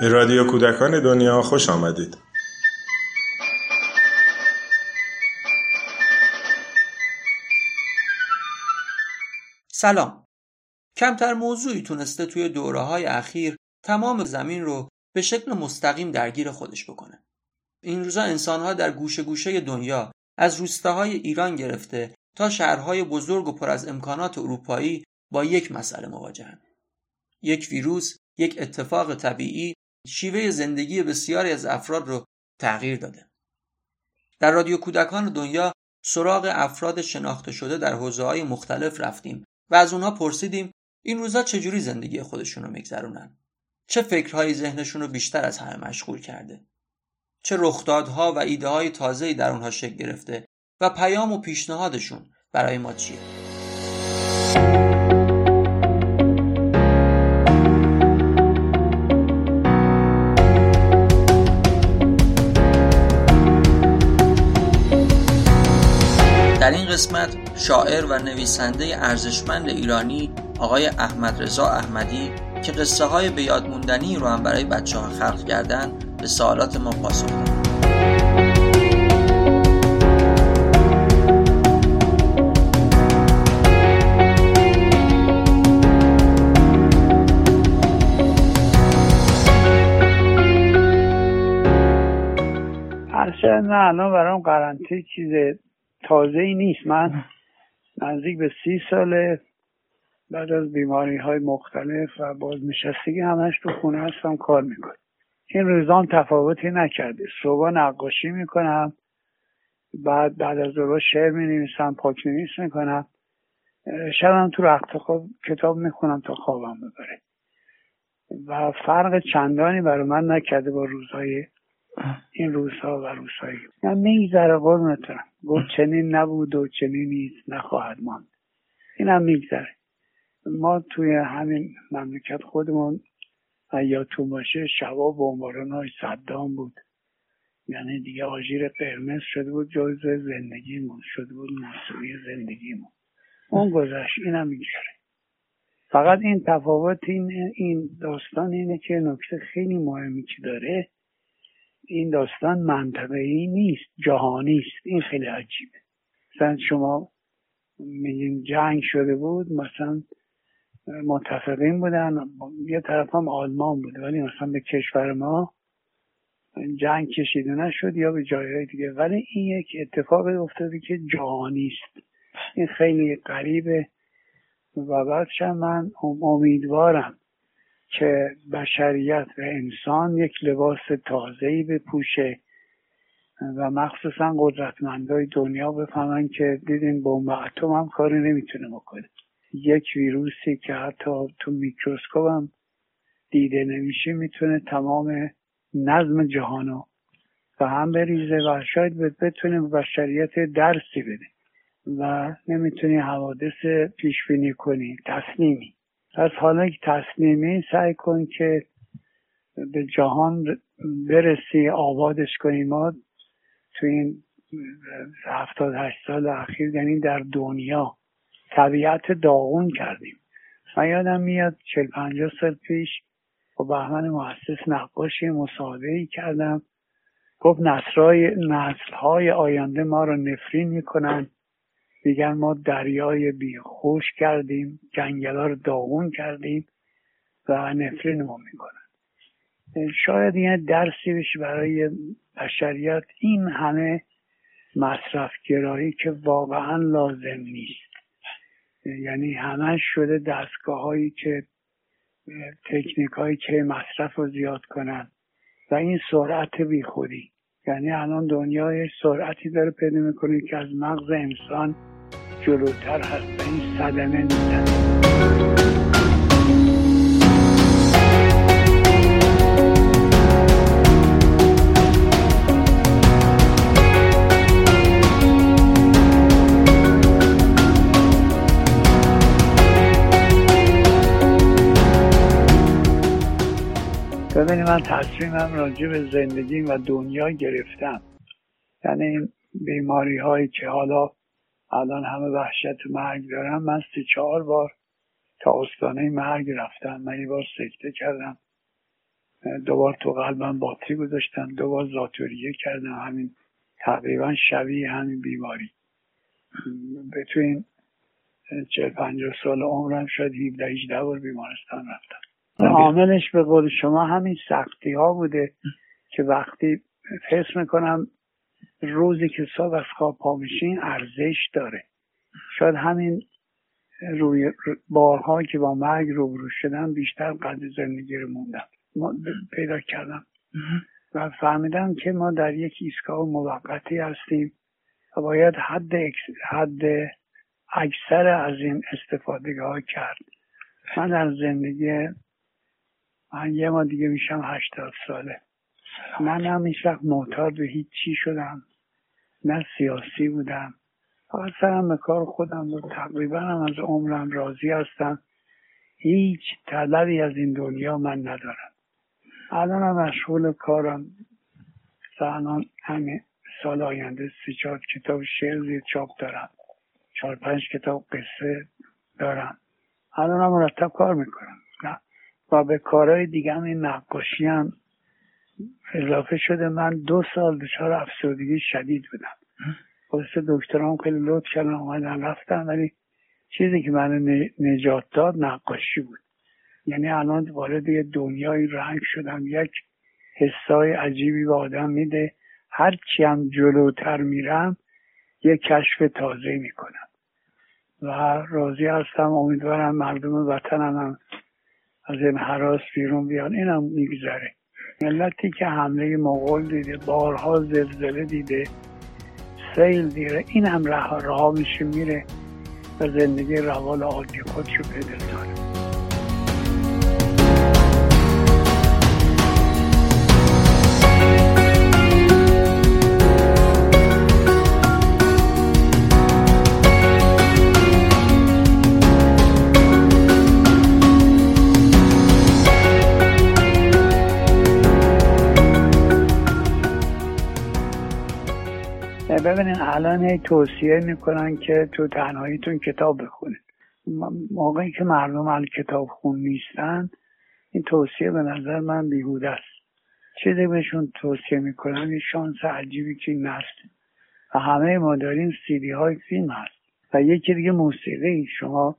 به رادیو کودکان دنیا خوش آمدید. سلام. کمتر موضوعی تونسته توی دوره های اخیر تمام زمین رو به شکل مستقیم درگیر خودش بکنه. این روزا انسانها در گوشه گوشه دنیا از روستاهای ایران گرفته تا شهرهای بزرگ و پر از امکانات اروپایی با یک مسئله مواجهن. یک ویروس، یک اتفاق طبیعی شیوه زندگی بسیاری از افراد رو تغییر داده. در رادیو کودکان دنیا سراغ افراد شناخته شده در حوزه های مختلف رفتیم و از اونها پرسیدیم این روزا چجوری زندگی خودشون رو میگذرونن؟ چه فکرهایی ذهنشون رو بیشتر از همه مشغول کرده؟ چه رخدادها و ایده های تازه‌ای در اونها شکل گرفته و پیام و پیشنهادشون برای ما چیه؟ قسمت شاعر و نویسنده ارزشمند ایرانی آقای احمد رضا احمدی که قصه های به یادموندنی رو هم برای بچه ها خلق کردن به سوالات ما پاسخ داد. نه الان برام قرنطینه چیز تازه ای نیست. من نزدیک به سی ساله بعد از بیماری های مختلف و بازنشستگی همش تو خونه هستم کار می‌کنم. این روزان تفاوتی نکرده. صبح نقاشی می‌کنم بعد بعد از ظهر شعر می نویسم پاک نویس می‌کنم. شبم تو رخت خواب کتاب می‌خونم تا خوابم ببره. و فرق چندانی برای من نکرده با روزهای این روزها و روزهایی من میگذره قرمتم گفت چنین نبود و چنین نیست نخواهد ماند. اینم میگذره. ما توی همین مملکت خودمون یادتون باشه شبا بمباران های صدام بود. یعنی دیگه آژیر قرمز شده بود جز زندگیمون شده بود موسیقی زندگیمون. اون گذشت اینم میگذره. فقط این تفاوت این, این داستان اینه که نکته خیلی مهمی که داره این داستان منطقه‌ای نیست جهانی است. این خیلی عجیبه. مثلا شما میگین جنگ شده بود مثلا متفقین بودن یه طرف هم آلمان بوده ولی مثلا به کشور ما جنگ کشیده نشد یا به جایهای دیگه. ولی این یک اتفاق افتاده که جهانی است. این خیلی غریبه. و بعدش من امیدوارم که بشریت و انسان یک لباس تازه‌ای بپوشه و مخصوصا قدرتمندای دنیا بفهمن که دیدین بمب اتم هم کاری نمی‌تونه بکنه. یک ویروسی که حتی تو میکروسکوپ هم دیده نمیشه می‌تونه تمام نظم جهانو و هم بریزه و شاید بتونه بشریت درسی بده و نمی‌تونی حوادث پیش بینی کنی تصمیمی. پس حالا که تصمیمی سعی کن که به جهان برسی آبادش کنیم ما تو این هفتاد هشت سال اخیر یعنی در دنیا طبیعت داغون کردیم. من یادم میاد چل پنجاه سال پیش با بهمن محسس نقاشی مصاحبه ای کردم. گفت نسل های آینده ما رو نفرین می‌کنن. میگن ما دریای بیخوش کردیم جنگلا رو داغون کردیم و نفرین ما می‌کنن. شاید این درسی بشه برای بشریت. این همه مصرف گرایی که واقعا لازم نیست. یعنی همش شده دستگاه هایی که تکنیک هایی که مصرف رو زیاد کنن و این سرعت بیخودی. یعنی الان دنیا سرعتی داره پیدا می‌کنه که از مغز انسان جلوتر هست و این صدمه می‌زنه ببینید من تصمیمم راجع به زندگی و دنیا گرفتم. یعنی بیماری هایی که حالا الان همه وحشت مرگ دارن من سه چهار بار تا استانه مرگ رفتم. من یه بار سکته کردم. دوبار تو قلبم باتری گذاشتم. دوبار زاتوریه کردم. همین تقریبا شبیه همین بیماری. به تو این چه پنجاه سال عمرم شد 17 18 بار بیمارستان رفتم. عاملش به قول شما همین سختی ها بوده که وقتی حس می‌کنم روزی که صبح از خواب پا میشین ارزش داره. شاید همین روی بارها که با مرگ روبرو شدم بیشتر قدر زندگی رو موندم پیدا کردم. و فهمیدم که ما در یک ایستگاه موقتی هستیم و باید حد حد اکثر از این استفاده ها کرد. من در زندگی من یه ما دیگه میشم هشتاد ساله. من هم هیچ وقت معتاد به هیچ چی شدم. نه سیاسی بودم. فقط سرم به کار خودم بود. تقریبا هم از عمرم راضی هستم. هیچ طلبی از این دنیا من ندارم. الان هم مشغول کارم. الان همین سال آینده سی چهار کتاب شعر زیر چاپ دارم. چهار پنج کتاب قصه دارم. الان هم مرتب کار می‌کنم. نه. و به کارهای دیگه هم این نقاشی هم اضافه شده. من دو سال دچار افسردگی شدید بودم. خودست دکترام خیلی لطف کردن اومدن رفتم ولی چیزی که من نجات داد نقاشی بود. یعنی الان وارد یه دنیای رنگ شدم. یک حسای عجیبی به آدم میده. هرچی هم جلوتر میرم یه کشف تازه می‌کنم. و راضی هستم. امیدوارم مردم وطنم هم از این حراس بیرون بیان. اینم میگذره. ملتی که حمله مغول دیده بارها زلزله دیده سیل دیره این هم رها, میشه میره و زندگی روال عادی خودشو پیدا داره ببینین الان توصیه می‌کنن که تو تنهاییتون کتاب بخونید موقعی که مردم ال کتاب خون نیستن این توصیه به نظر من بیهوده است. چیزی بهشون توصیه می‌کنن این شانس عجیبی که این نست و همه ما داریم سیدی های فیلم هست. و یکی دیگه موسیقی. شما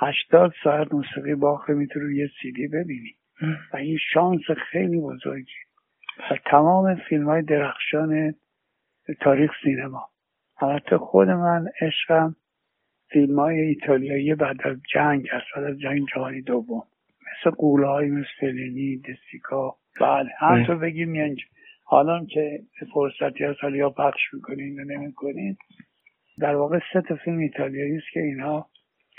هشتاد ساعت موسیقی باخه می‌تونی روی سیدی ببینی. و این شانس خیلی بزرگی و تمام فیلم های درخشان تاریخ سینما. البته خود من عشقم فیلم های ایتالیایی بعد از جنگ است بعد از جنگ جهانی دوم. مثل قوله های مثل دسیکا بله هر تو بگیم میانج. حالا که فرصتی از حالا یا پخش می‌کنین و نمی‌کنین در واقع سه تا فیلم ایتالیایی است که اینها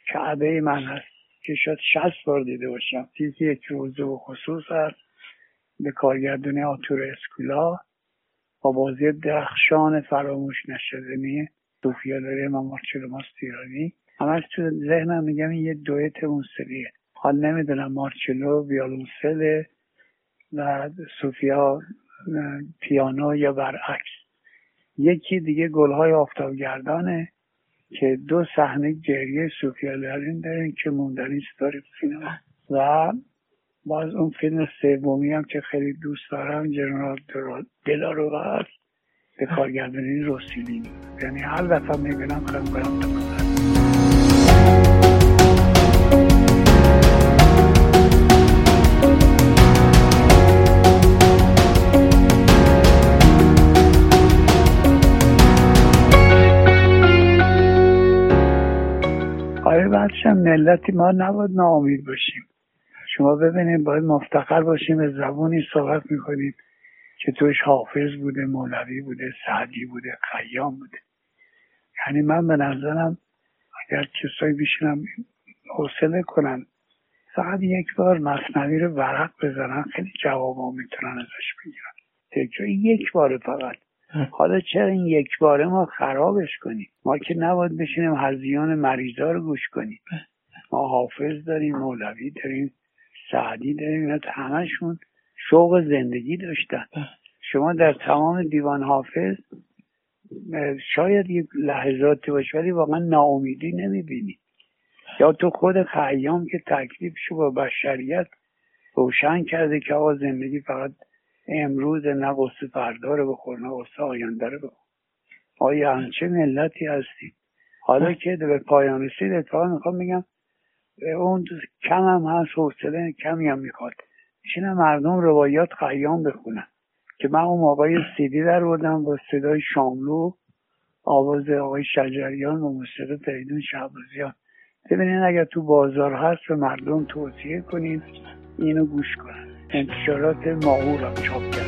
کعبه من هست که شاید شست بار دیده باشم. چیزی یک روزه و خصوص هست به کارگردانی آتور اسکولا. با بازی درخشان فراموش نشدنی صوفیا داره امام مارچلو ماستیرانی همش تو ذهنم میگم این یه دویت موسیقیه حال نمی‌دونم مارچلو ویالونسل و صوفیا پیانو یا برعکس. یکی دیگه گلهای آفتابگردانه که دو صحنه گریه صوفیا دارین دارین که موندنی ستاره سینما و باز اون فیلم سومی هم که خیلی دوست دارم جنرال دلارو هست به کارگردانی روسیلی یعنی هر دفعه می‌بینم خیلی برم آره بعدش ملتی ما نباید ناامید باشیم. شما ببینید باید مفتخر باشیم به زبونی صحبت می‌کنیم که توش حافظ بوده مولوی بوده سعدی بوده خیام بوده. یعنی من به نظرم اگر کسایی بیشنم حوصله کنن فقط یک بار مصنوی رو ورق بزنن خیلی جوابا می‌تونن ازش بگیرن. یک بار فقط. حالا چرا این یک باره ما خرابش کنیم؟ ما که نباید بشینیم هزیان مریضا رو گوش کنیم. ما حافظ داریم مولوی داریم. سعدی داریم. همشون شوق زندگی داشتن. شما در تمام دیوان حافظ شاید یک لحظاتی باشه ولی واقعا ناامیدی نمی‌بینی. یا تو خود خیام که تکلیفشو با بشریت روشن کرده که آقا زندگی فقط امروز نه قصه فردا رو بخور نه قصه آینده رو بخور. آیا همچه ملتی هستیم حالا که به پایان رسید اتفاقا می‌خوام بگم اون کم هم هست حوصله کمی هم می‌خواد. میشینه مردم روایات خیام بخونن که من اون موقع سیدی در بودم با صدای شاملو آواز آقای شجریان و موسیقی فریدون شعبازیان ببینین اگر تو بازار هست به مردم توصیه کنین اینو گوش کنن. انتشارات ماهور هم چاپ کرد